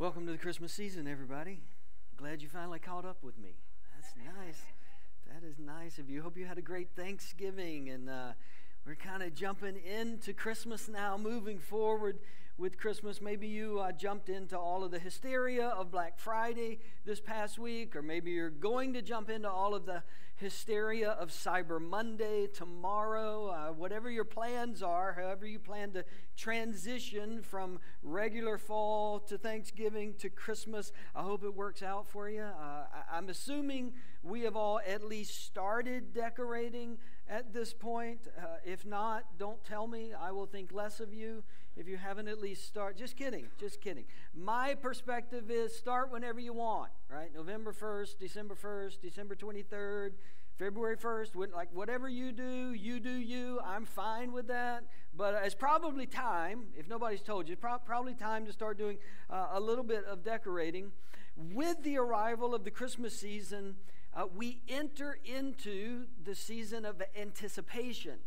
Welcome to the Christmas season, everybody. Glad you finally caught up with me. That's nice. That is nice of you. Hope you had a great Thanksgiving. And uh, we're kind of jumping into Christmas now, moving forward with Christmas. Maybe you uh, jumped into all of the hysteria of Black Friday this past week, or maybe you're going to jump into all of the hysteria of Cyber Monday tomorrow. Uh, whatever your plans are, however you plan to transition from regular fall to Thanksgiving to Christmas, I hope it works out for you. Uh, I- I'm assuming we have all at least started decorating at this point. Uh, if not, don't tell me. I will think less of you if you haven't at least start. Just kidding, just kidding. My perspective is start whenever you want, right? November 1st, December 1st, December 23rd, February 1st, like whatever you do, you do you. I'm fine with that. But it's probably time, if nobody's told you, it's probably time to start doing uh, a little bit of decorating. With the arrival of the Christmas season, uh, we enter into the season of anticipation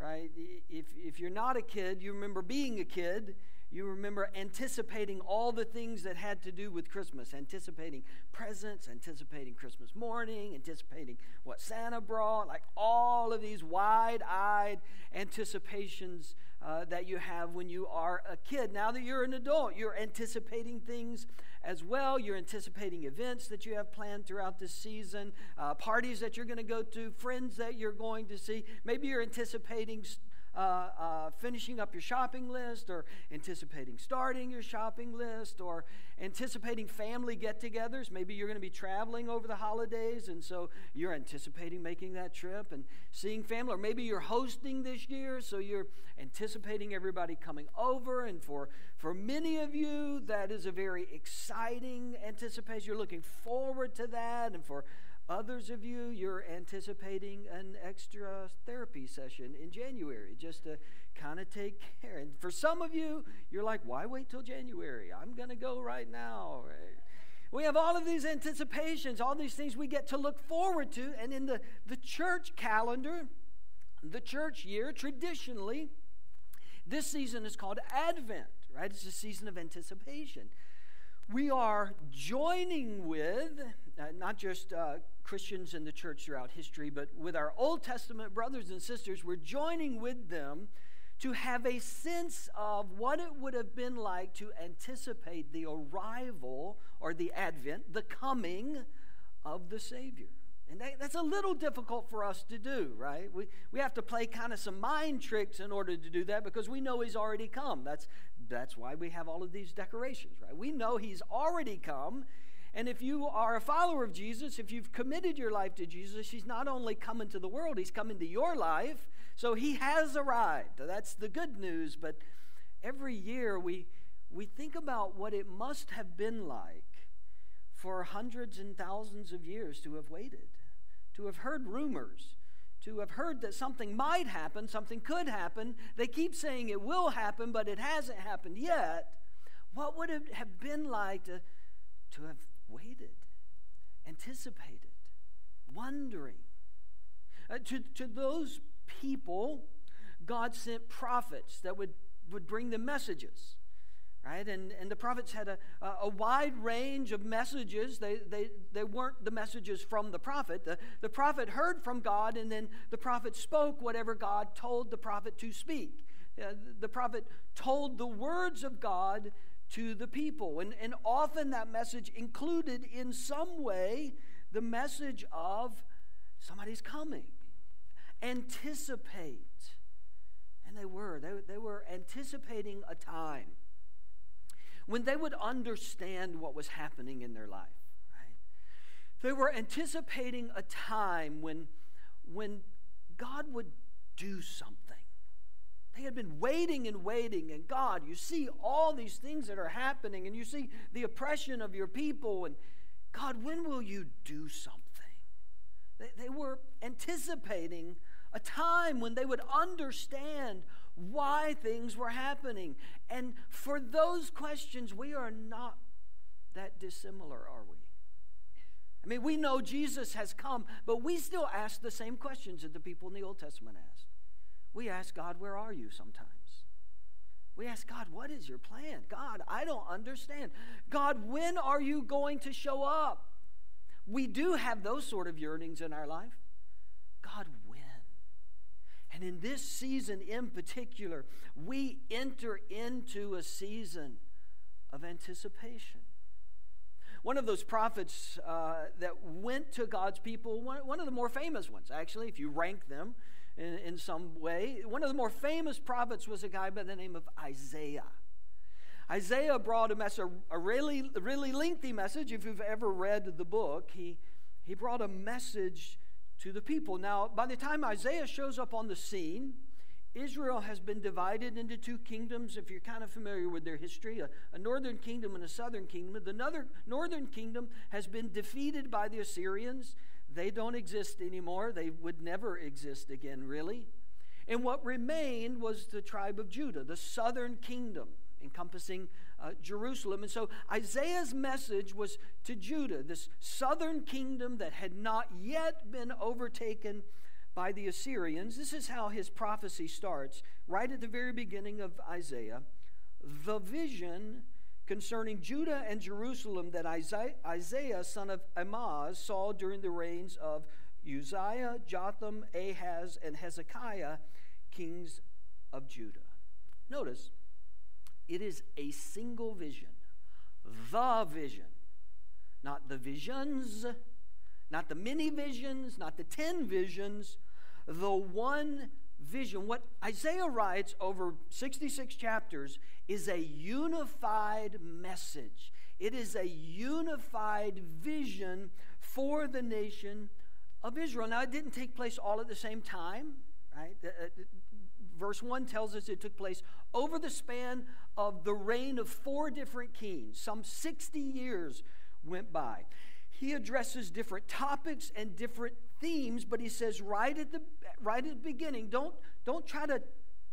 right? If, if you're not a kid, you remember being a kid. You remember anticipating all the things that had to do with Christmas, anticipating presents, anticipating Christmas morning, anticipating what Santa brought, like all of these wide eyed anticipations uh, that you have when you are a kid. Now that you're an adult, you're anticipating things as well. You're anticipating events that you have planned throughout this season, uh, parties that you're going to go to, friends that you're going to see. Maybe you're anticipating uh, uh, finishing up your shopping list or anticipating starting your shopping list or anticipating family get togethers. Maybe you're going to be traveling over the holidays, and so you're anticipating making that trip and seeing family. Or maybe you're hosting this year, so you're anticipating everybody coming over. And for, for many of you, that is a very exciting anticipation. You're looking forward to that. And for Others of you, you're anticipating an extra therapy session in January just to kind of take care. And for some of you, you're like, why wait till January? I'm going to go right now. We have all of these anticipations, all these things we get to look forward to. And in the, the church calendar, the church year, traditionally, this season is called Advent, right? It's a season of anticipation. We are joining with, not just uh, Christians in the church throughout history, but with our Old Testament brothers and sisters, we're joining with them to have a sense of what it would have been like to anticipate the arrival or the advent, the coming of the Savior. And that, that's a little difficult for us to do, right? We, we have to play kind of some mind tricks in order to do that because we know He's already come. That's, that's why we have all of these decorations, right? We know He's already come and if you are a follower of Jesus, if you've committed your life to Jesus, He's not only come into the world, He's come into your life. So He has arrived. That's the good news. But every year we, we think about what it must have been like for hundreds and thousands of years to have waited, to have heard rumors, to have heard that something might happen, something could happen. They keep saying it will happen, but it hasn't happened yet. What would it have been like to, to have waited, anticipated, wondering. Uh, to, to those people, God sent prophets that would, would bring them messages. Right? And, and the prophets had a, a wide range of messages. They, they, they weren't the messages from the prophet. The, the prophet heard from God, and then the prophet spoke whatever God told the prophet to speak. Uh, the prophet told the words of God to the people. And, and often that message included in some way the message of somebody's coming. Anticipate. And they were. They, they were anticipating a time when they would understand what was happening in their life. Right? They were anticipating a time when, when God would do something they had been waiting and waiting, and God, you see all these things that are happening, and you see the oppression of your people, and God, when will you do something? They, they were anticipating a time when they would understand why things were happening. And for those questions, we are not that dissimilar, are we? I mean, we know Jesus has come, but we still ask the same questions that the people in the Old Testament asked. We ask God, Where are you sometimes? We ask God, what is your plan? God, I don't understand. God, when are you going to show up? We do have those sort of yearnings in our life. God, when? And in this season in particular, we enter into a season of anticipation. One of those prophets uh, that went to God's people, one, one, of the more famous ones, actually, if you rank them in, in some way, one of the more famous prophets was a guy by the name of Isaiah. Isaiah brought a message, a really, really lengthy message. If you've ever read the book, he, he brought a message to the people. Now, by the time Isaiah shows up on the scene, Israel has been divided into two kingdoms. If you're kind of familiar with their history, a, a northern kingdom and a southern kingdom. The northern, northern kingdom has been defeated by the Assyrians. They don't exist anymore. They would never exist again, really. And what remained was the tribe of Judah, the southern kingdom, encompassing uh, Jerusalem. And so Isaiah's message was to Judah, this southern kingdom that had not yet been overtaken by the Assyrians. This is how his prophecy starts, right at the very beginning of Isaiah. The vision concerning Judah and Jerusalem that Isaiah, Isaiah son of Amoz, saw during the reigns of Uzziah, Jotham, Ahaz, and Hezekiah, kings of Judah. Notice, it is a single vision, the vision, not the visions not the many visions, not the ten visions, the one vision. What Isaiah writes over 66 chapters is a unified message. It is a unified vision for the nation of Israel. Now, it didn't take place all at the same time, right? Uh, uh, verse 1 tells us it took place over the span of the reign of four different kings. Some 60 years went by he addresses different topics and different themes, but he says right at the right at the beginning, don't don't try to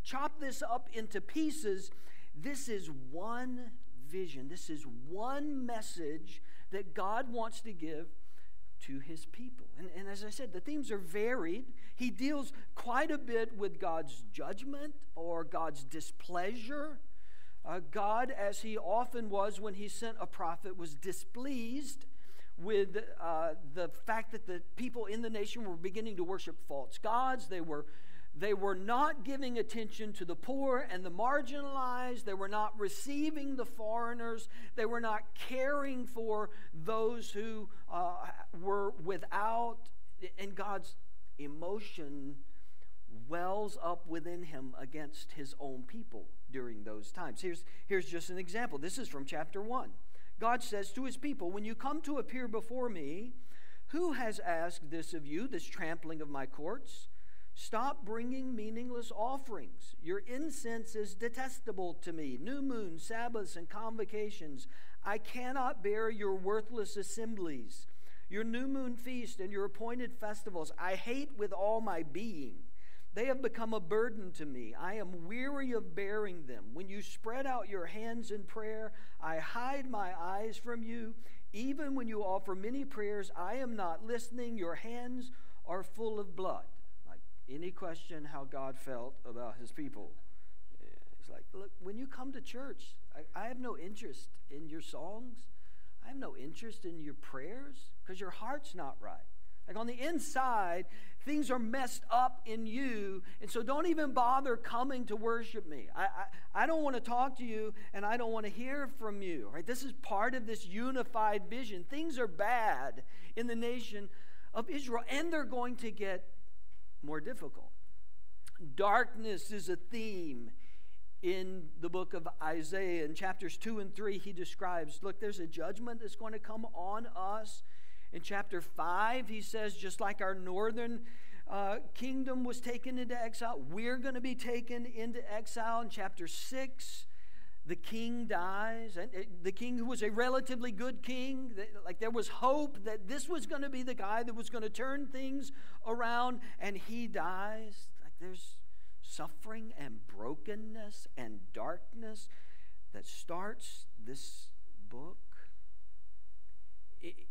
chop this up into pieces. This is one vision. This is one message that God wants to give to his people. And, and as I said, the themes are varied. He deals quite a bit with God's judgment or God's displeasure. Uh, God, as he often was when he sent a prophet, was displeased with uh, the fact that the people in the nation were beginning to worship false gods. They were, they were not giving attention to the poor and the marginalized. They were not receiving the foreigners. They were not caring for those who uh, were without. And God's emotion wells up within him against his own people during those times. Here's, here's just an example. This is from chapter 1. God says to his people, When you come to appear before me, who has asked this of you, this trampling of my courts? Stop bringing meaningless offerings. Your incense is detestable to me. New moons, Sabbaths, and convocations. I cannot bear your worthless assemblies. Your new moon feast and your appointed festivals I hate with all my being. They have become a burden to me. I am weary of bearing them. When you spread out your hands in prayer, I hide my eyes from you. Even when you offer many prayers, I am not listening. Your hands are full of blood. Like any question how God felt about his people. It's like, look, when you come to church, I, I have no interest in your songs. I have no interest in your prayers because your heart's not right. Like on the inside, things are messed up in you. And so don't even bother coming to worship me. I, I, I don't want to talk to you and I don't want to hear from you. Right? This is part of this unified vision. Things are bad in the nation of Israel, and they're going to get more difficult. Darkness is a theme in the book of Isaiah. In chapters 2 and 3, he describes look, there's a judgment that's going to come on us in chapter 5, he says, just like our northern uh, kingdom was taken into exile, we're going to be taken into exile. In chapter 6, the king dies. And uh, the king who was a relatively good king, like there was hope that this was going to be the guy that was going to turn things around, and he dies. Like there's suffering and brokenness and darkness that starts this book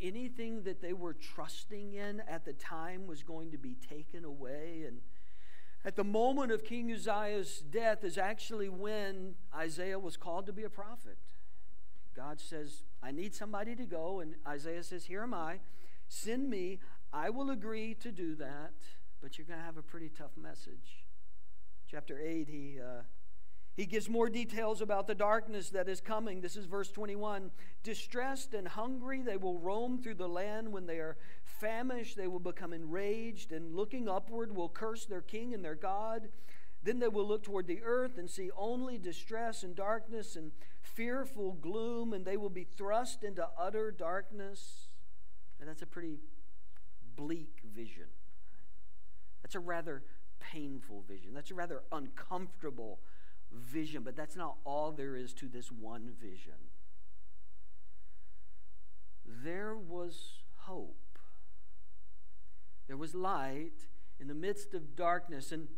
anything that they were trusting in at the time was going to be taken away. And At the moment of King Uzziah's death is actually when Isaiah was called to be a prophet. God says, I need somebody to go. And Isaiah says, Here am I. Send me. I will agree to do that. But you're going to have a pretty tough message. Chapter 8, he. Uh, he gives more details about the darkness that is coming. This is verse 21. Distressed and hungry, they will roam through the land. When they are famished, they will become enraged, and looking upward, will curse their king and their God. Then they will look toward the earth and see only distress and darkness and fearful gloom, and they will be thrust into utter darkness. And that's a pretty bleak vision. That's a rather painful vision. That's a rather uncomfortable vision, but that's not all there is to this one vision. There was hope. There was light in the midst of darkness. And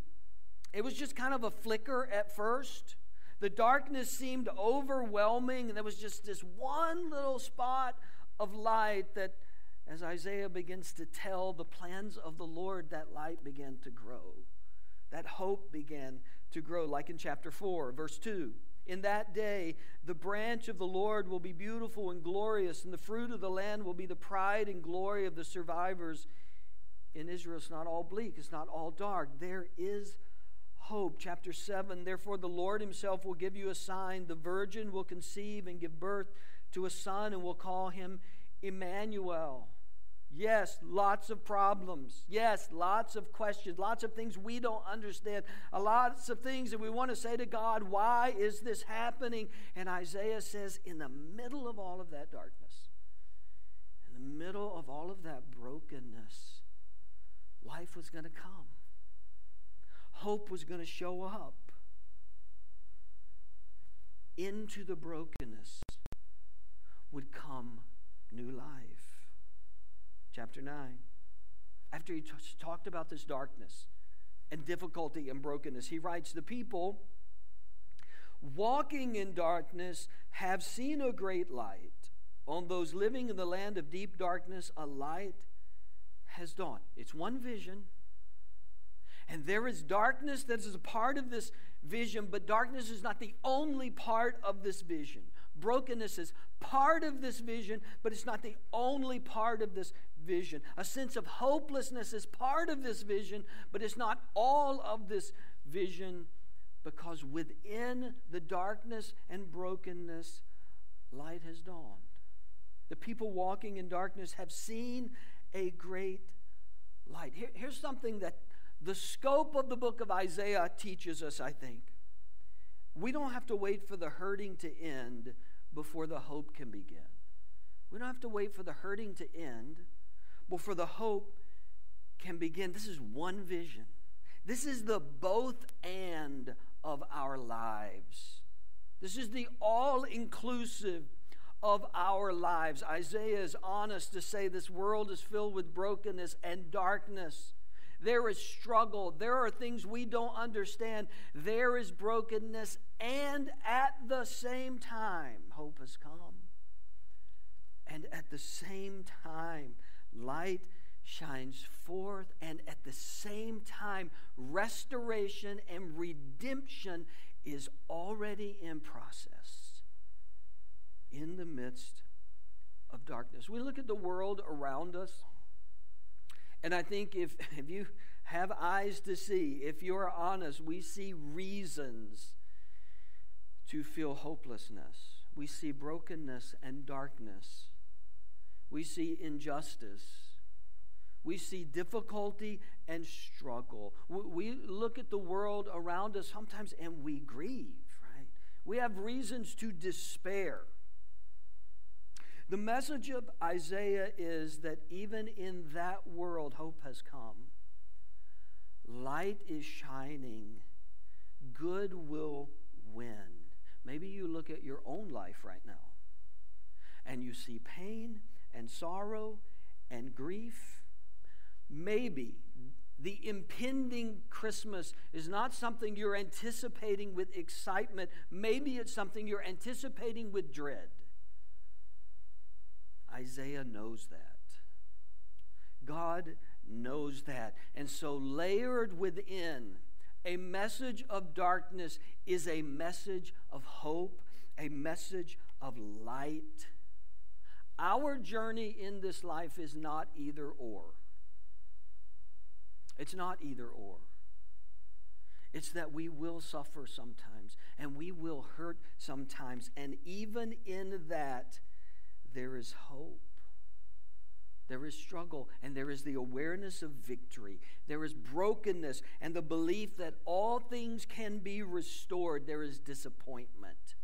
it was just kind of a flicker at first. The darkness seemed overwhelming, and there was just this one little spot of light that, as Isaiah begins to tell the plans of the Lord, that light began to grow. That hope began to grow, like in chapter 4, verse 2. In that day, the branch of the Lord will be beautiful and glorious, and the fruit of the land will be the pride and glory of the survivors. In Israel, it's not all bleak, it's not all dark. There is hope. Chapter 7 Therefore, the Lord himself will give you a sign. The virgin will conceive and give birth to a son, and will call him Emmanuel Yes, lots of problems. Yes, lots of questions, lots of things we don't understand, a lots of things that we want to say to God, why is this happening? And Isaiah says, in the middle of all of that darkness, in the middle of all of that brokenness, life was going to come. Hope was going to show up. Into the brokenness would come new life chapter 9. After he t- talked about this darkness and difficulty and brokenness, he writes, The people walking in darkness have seen a great light. On those living in the land of deep darkness, a light has dawned. It's one vision. And there is darkness that is a part of this vision, but darkness is not the only part of this vision. Brokenness is part of this vision, but it's not the only part of this vision. A sense of hopelessness is part of this vision, but it's not all of this vision because within the darkness and brokenness, light has dawned. The people walking in darkness have seen a great light. Here, here's something that the scope of the book of Isaiah teaches us, I think. We don't have to wait for the hurting to end before the hope can begin. We don't have to wait for the hurting to end before the hope can begin. This is one vision. This is the both and of our lives. This is the all inclusive of our lives. Isaiah is honest to say this world is filled with brokenness and darkness. There is struggle. There are things we don't understand. There is brokenness. And at the same time, hope has come. And at the same time, light shines forth. And at the same time, restoration and redemption is already in process in the midst of darkness. We look at the world around us and I think if, if you have eyes to see, if you're honest, we see reasons to feel hopelessness. We see brokenness and darkness. We see injustice. We see difficulty and struggle. We look at the world around us sometimes and we grieve, right? We have reasons to despair. The message of Isaiah is that even in that world, hope has come. Light is shining. Good will win. Maybe you look at your own life right now and you see pain and sorrow and grief. Maybe the impending Christmas is not something you're anticipating with excitement. Maybe it's something you're anticipating with dread. Isaiah knows that. God knows that. And so, layered within A message of darkness is a message of hope, a message of light. Our journey in this life is not either or. It's not either or. It's that we will suffer sometimes and we will hurt sometimes. And even in that, there is hope. There is struggle and there is the awareness of victory. There is brokenness and the belief that all things can be restored. There is disappointment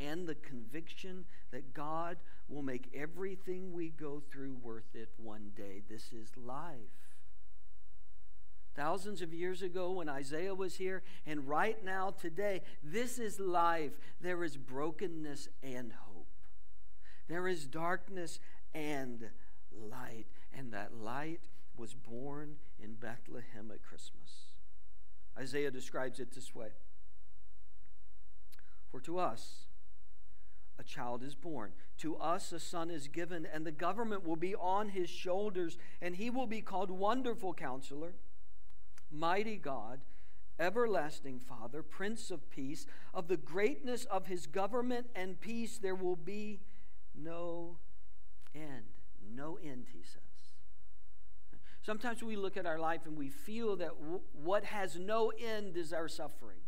and the conviction that God will make everything we go through worth it one day. This is life. Thousands of years ago, when Isaiah was here, and right now, today, this is life. There is brokenness and hope. There is darkness and light. And that light was born in Bethlehem at Christmas. Isaiah describes it this way For to us, a child is born. To us a son is given, and the government will be on his shoulders, and he will be called Wonderful Counselor, Mighty God, Everlasting Father, Prince of Peace. Of the greatness of his government and peace, there will be no end. No end, he says. Sometimes we look at our life and we feel that w- what has no end is our suffering.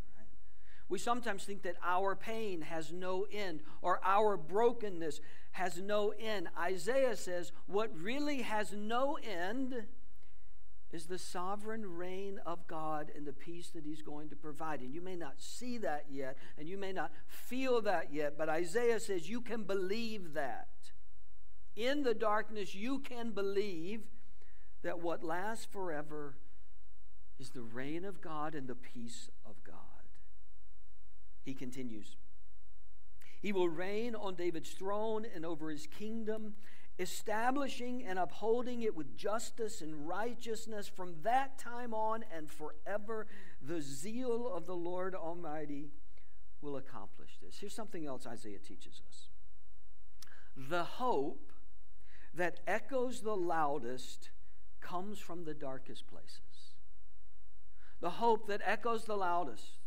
We sometimes think that our pain has no end or our brokenness has no end. Isaiah says what really has no end is the sovereign reign of God and the peace that He's going to provide. And you may not see that yet, and you may not feel that yet, but Isaiah says you can believe that. In the darkness, you can believe that what lasts forever is the reign of God and the peace. He continues. He will reign on David's throne and over his kingdom, establishing and upholding it with justice and righteousness from that time on and forever. The zeal of the Lord Almighty will accomplish this. Here's something else Isaiah teaches us the hope that echoes the loudest comes from the darkest places. The hope that echoes the loudest,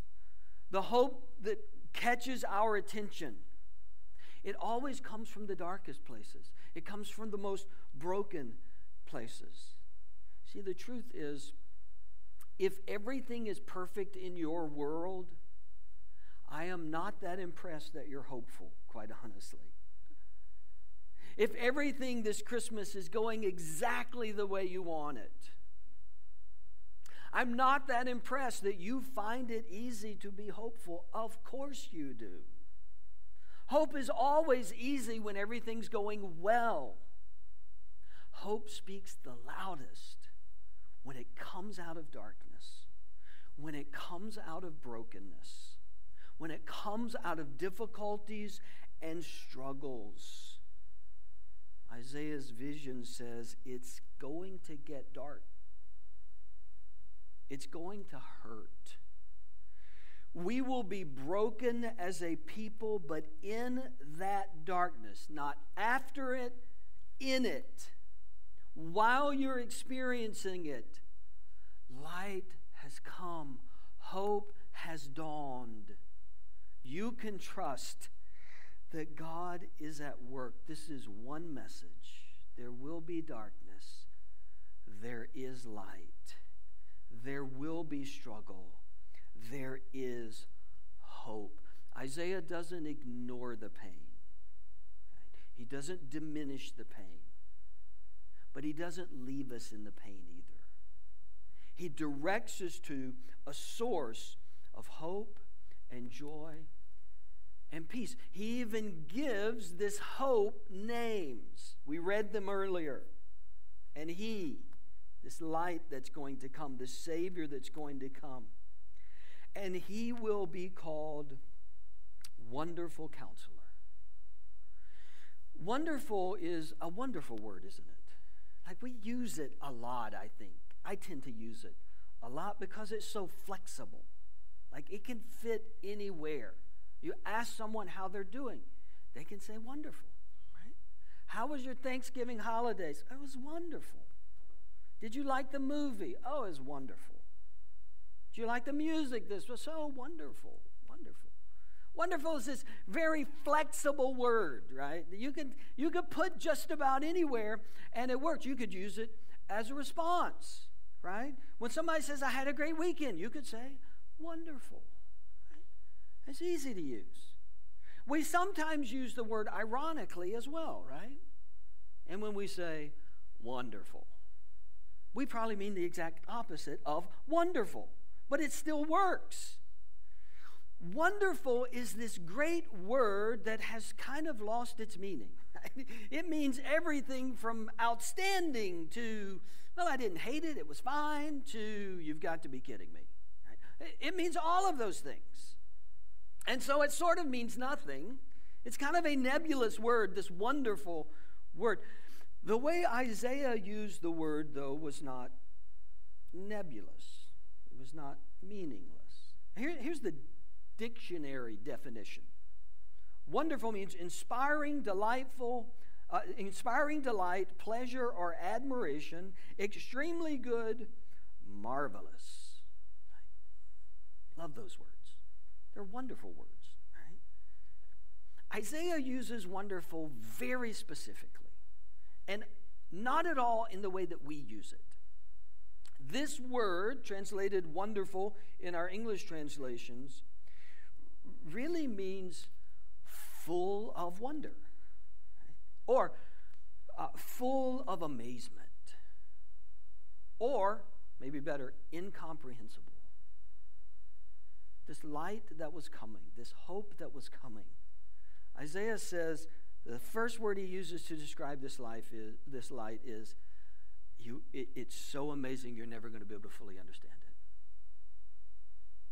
the hope that catches our attention, it always comes from the darkest places. It comes from the most broken places. See, the truth is, if everything is perfect in your world, I am not that impressed that you're hopeful, quite honestly if everything this Christmas is going exactly the way you want it. I'm not that impressed that you find it easy to be hopeful. Of course you do. Hope is always easy when everything's going well. Hope speaks the loudest when it comes out of darkness, when it comes out of brokenness, when it comes out of difficulties and struggles. Isaiah's vision says it's going to get dark. It's going to hurt. We will be broken as a people, but in that darkness, not after it, in it, while you're experiencing it, light has come, hope has dawned. You can trust that God is at work. This is one message. There will be darkness, there is light, there will be struggle, there is hope. Isaiah doesn't ignore the pain, he doesn't diminish the pain, but he doesn't leave us in the pain either. He directs us to a source of hope and joy and peace. He even gives this hope names. We read them earlier. And He, this light that's going to come, this Savior that's going to come, and He will be called Wonderful Counselor. Wonderful is a wonderful word, isn't it? Like we use it a lot, I think. I tend to use it a lot because it's so flexible. Like it can fit anywhere. You ask someone how they're doing, they can say, wonderful, right? How was your Thanksgiving holidays? It was wonderful. Did you like the movie? Oh, it was wonderful. Do you like the music? This was so wonderful. Wonderful. Wonderful is this very flexible word, right? You could you could put just about anywhere and it works. You could use it as a response, right? When somebody says, I had a great weekend, you could say, wonderful. Right? It's easy to use. We sometimes use the word ironically as well, right? And when we say wonderful, we probably mean the exact opposite of wonderful, but it still works. Wonderful is this great word that has kind of lost its meaning. it means everything from outstanding to, well, I didn't hate it, it was fine, to you've got to be kidding me. It means all of those things. And so it sort of means nothing. It's kind of a nebulous word, this wonderful word. The way Isaiah used the word, though, was not nebulous, it was not meaningless. Here, here's the dictionary definition wonderful means inspiring, delightful. Uh, inspiring delight, pleasure, or admiration, extremely good, marvelous. Love those words. They're wonderful words, right? Isaiah uses wonderful very specifically, and not at all in the way that we use it. This word, translated wonderful in our English translations, really means full of wonder or uh, full of amazement or maybe better incomprehensible this light that was coming, this hope that was coming. Isaiah says the first word he uses to describe this life is this light is you it, it's so amazing you're never going to be able to fully understand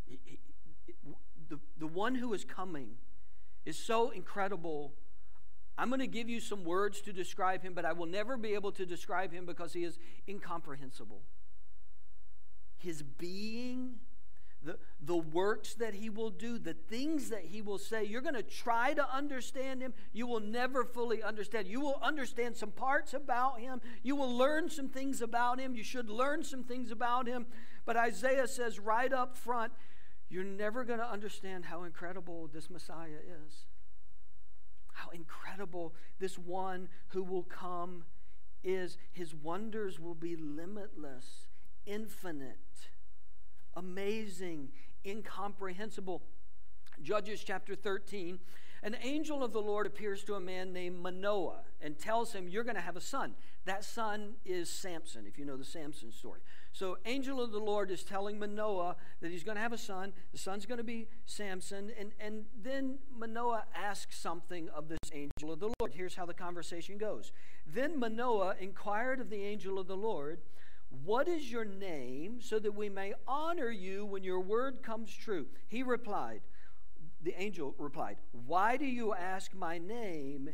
it. it, it the, the one who is coming is so incredible. I'm going to give you some words to describe him, but I will never be able to describe him because he is incomprehensible. His being the, the works that he will do, the things that he will say. You're going to try to understand him. You will never fully understand. You will understand some parts about him. You will learn some things about him. You should learn some things about him. But Isaiah says right up front, you're never going to understand how incredible this Messiah is. How incredible this one who will come is. His wonders will be limitless, infinite amazing, incomprehensible. Judges chapter 13, an angel of the Lord appears to a man named Manoah and tells him, You're going to have a son. That son is Samson, if you know the Samson story. So, angel of the Lord is telling Manoah that he's going to have a son. The son's going to be Samson. And, and then Manoah asks something of this angel of the Lord. Here's how the conversation goes. Then Manoah inquired of the angel of the Lord, what is your name so that we may honor you when your word comes true? He replied, The angel replied, Why do you ask my name?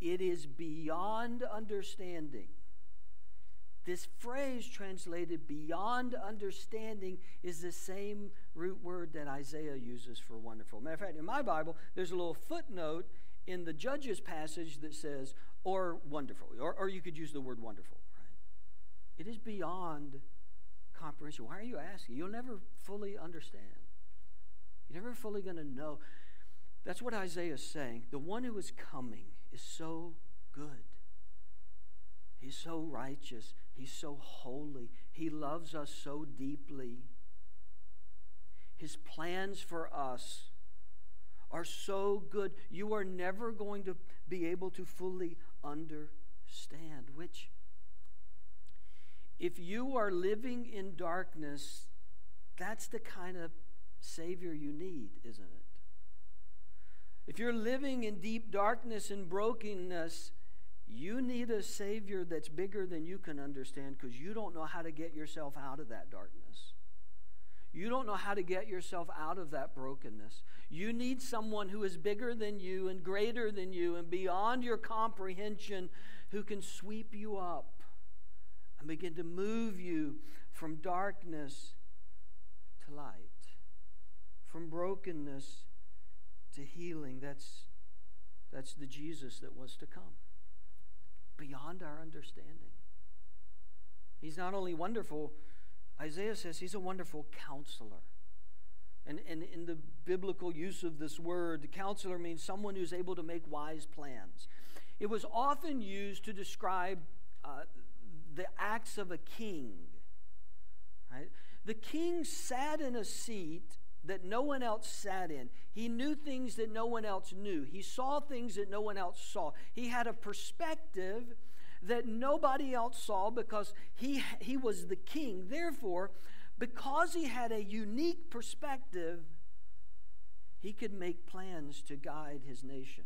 It is beyond understanding. This phrase translated beyond understanding is the same root word that Isaiah uses for wonderful. Matter of fact, in my Bible, there's a little footnote in the Judges passage that says, or wonderful, or, or you could use the word wonderful. It is beyond comprehension. Why are you asking? You'll never fully understand. You're never fully going to know. That's what Isaiah is saying. The one who is coming is so good. He's so righteous. He's so holy. He loves us so deeply. His plans for us are so good. You are never going to be able to fully understand, which if you are living in darkness, that's the kind of Savior you need, isn't it? If you're living in deep darkness and brokenness, you need a Savior that's bigger than you can understand because you don't know how to get yourself out of that darkness. You don't know how to get yourself out of that brokenness. You need someone who is bigger than you and greater than you and beyond your comprehension who can sweep you up and begin to move you from darkness to light, from brokenness to healing. That's, that's the Jesus that was to come, beyond our understanding. He's not only wonderful, Isaiah says he's a wonderful counselor. And, and in the biblical use of this word, counselor means someone who's able to make wise plans. It was often used to describe uh, the acts of a king. Right? The king sat in a seat that no one else sat in. He knew things that no one else knew. He saw things that no one else saw. He had a perspective that nobody else saw because he, he was the king. Therefore, because he had a unique perspective, he could make plans to guide his nation.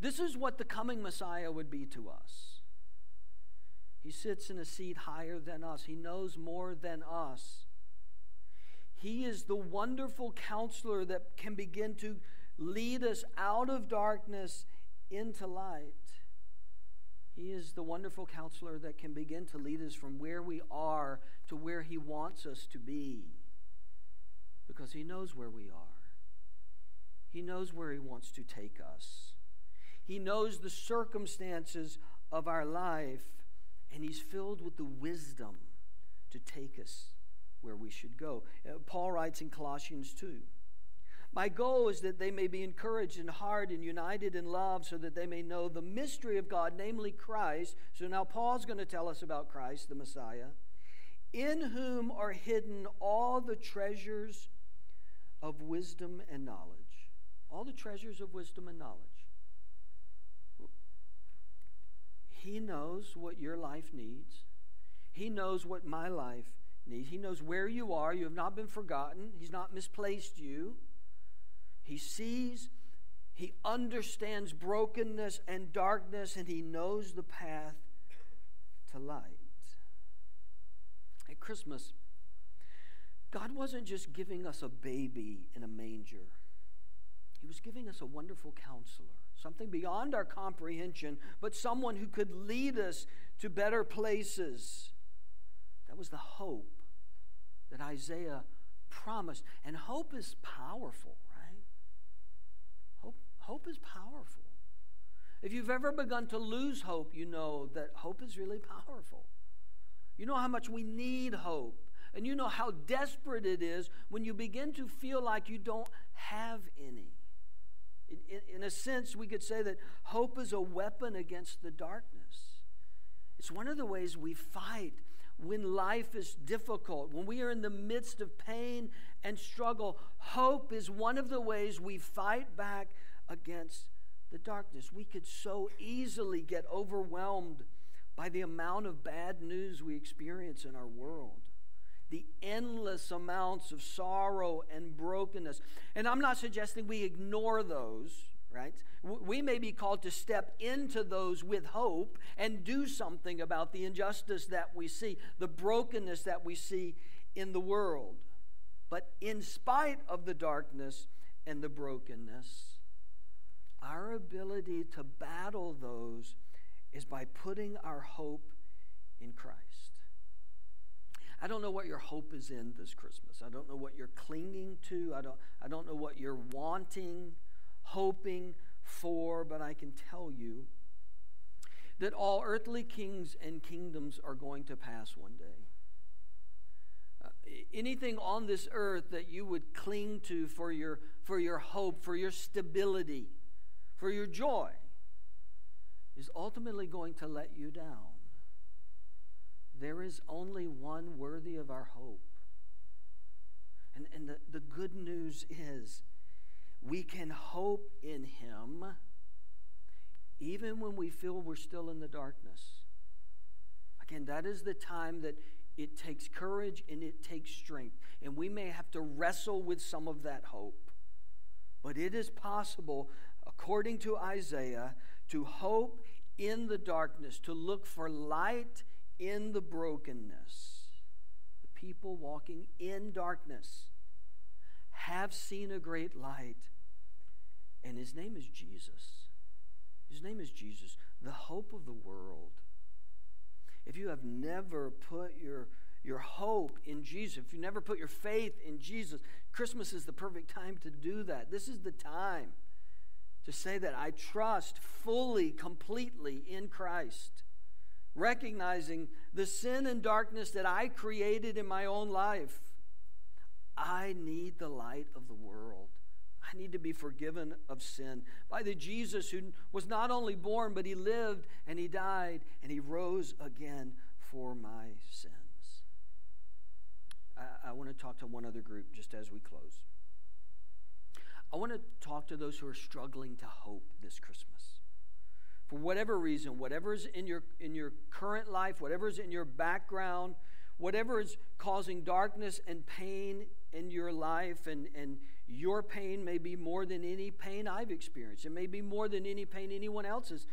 This is what the coming Messiah would be to us. He sits in a seat higher than us, he knows more than us. He is the wonderful counselor that can begin to lead us out of darkness into light. He is the wonderful counselor that can begin to lead us from where we are to where He wants us to be because He knows where we are. He knows where He wants to take us. He knows the circumstances of our life, and He's filled with the wisdom to take us where we should go. Uh, Paul writes in Colossians 2 My goal is that they may be encouraged in heart and united in love, so that they may know the mystery of God, namely Christ. So now Paul's going to tell us about Christ, the Messiah, in whom are hidden all the treasures of wisdom and knowledge. All the treasures of wisdom and knowledge. He knows what your life needs. He knows what my life needs. He knows where you are. You have not been forgotten. He's not misplaced you. He sees, he understands brokenness and darkness, and he knows the path to light. At Christmas, God wasn't just giving us a baby in a manger, He was giving us a wonderful counselor something beyond our comprehension, but someone who could lead us to better places. That was the hope that Isaiah promised. And hope is powerful, right? Hope, hope is powerful. If you've ever begun to lose hope, you know that hope is really powerful. You know how much we need hope. And you know how desperate it is when you begin to feel like you don't have any. In, in, in, a sense, we could say that hope is a weapon against the darkness. It's one of the ways we fight when life is difficult, when we are in the midst of pain and struggle. Hope is one of the ways we fight back against the darkness. We could so easily get overwhelmed by the amount of bad news we experience in our world the endless amounts of sorrow and brokenness. And I'm not suggesting we ignore those, right? We may be called to step into those with hope and do something about the injustice that we see, the brokenness that we see in the world. But in spite of the darkness and the brokenness, our ability to battle those is by putting our hope in Christ. I don't know what your hope is in this Christmas. I don't know what you're clinging to. I don't, I don't know what you're wanting, hoping for, but I can tell you that all earthly kings and kingdoms are going to pass one day. Uh, anything on this earth that you would cling to for your, for your hope, for your stability, for your joy, is ultimately going to let you down. There is only one worthy of our hope. And, and the, the good news is we can hope in him even when we feel we're still in the darkness. Again, that is the time that it takes courage and it takes strength. And we may have to wrestle with some of that hope. But it is possible, according to Isaiah, to hope in the darkness, to look for light in the brokenness, the people walking in darkness have seen a great light, and his name is Jesus. His name is Jesus, the hope of the world. If you have never put your, your hope in Jesus, if you never put your faith in Jesus, Christmas is the perfect time to do that. This is the time to say that I trust fully, completely in Christ recognizing the sin and darkness that I created in my own life. I need the light of the world. I need to be forgiven of sin by the Jesus who was not only born, but he lived and he died and he rose again for my sins. I, I want to talk to one other group just as we close. I want to talk to those who are struggling to hope this Christmas. For whatever reason, whatever is in your, in your current life, whatever is in your background, whatever is causing darkness and pain in your life, and, and your pain may be more than any pain I've experienced. It may be more than any pain anyone else's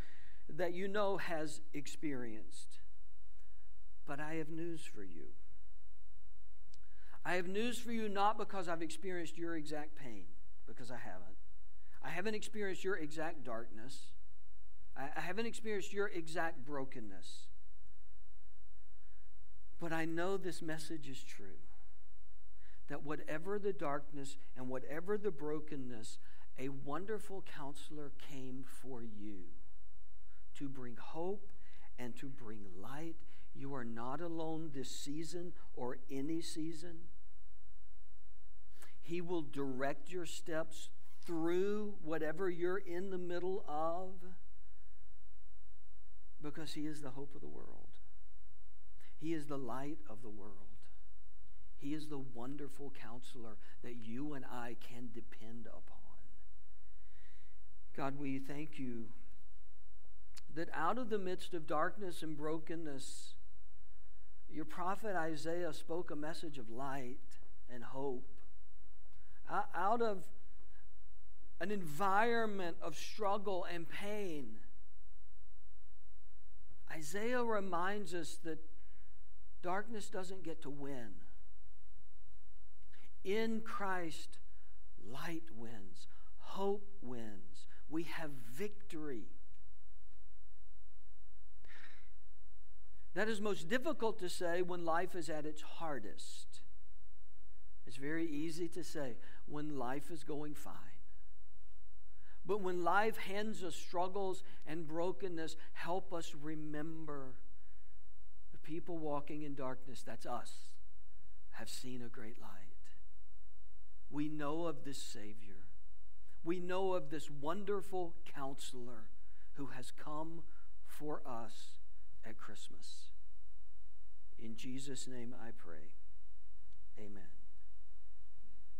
that you know has experienced. But I have news for you. I have news for you not because I've experienced your exact pain, because I haven't. I haven't experienced your exact darkness. I haven't experienced your exact brokenness. But I know this message is true that whatever the darkness and whatever the brokenness, a wonderful counselor came for you to bring hope and to bring light. You are not alone this season or any season. He will direct your steps through whatever you're in the middle of because He is the hope of the world. He is the light of the world. He is the wonderful counselor that you and I can depend upon. God, we thank you that out of the midst of darkness and brokenness, your prophet Isaiah spoke a message of light and hope. Out of an environment of struggle and pain, Isaiah reminds us that darkness doesn't get to win. In Christ, light wins, hope wins. We have victory. That is most difficult to say when life is at its hardest. It's very easy to say when life is going fine. But when life hands us struggles and brokenness, help us remember the people walking in darkness, that's us, have seen a great light. We know of this Savior. We know of this wonderful counselor who has come for us at Christmas. In Jesus' name I pray. Amen.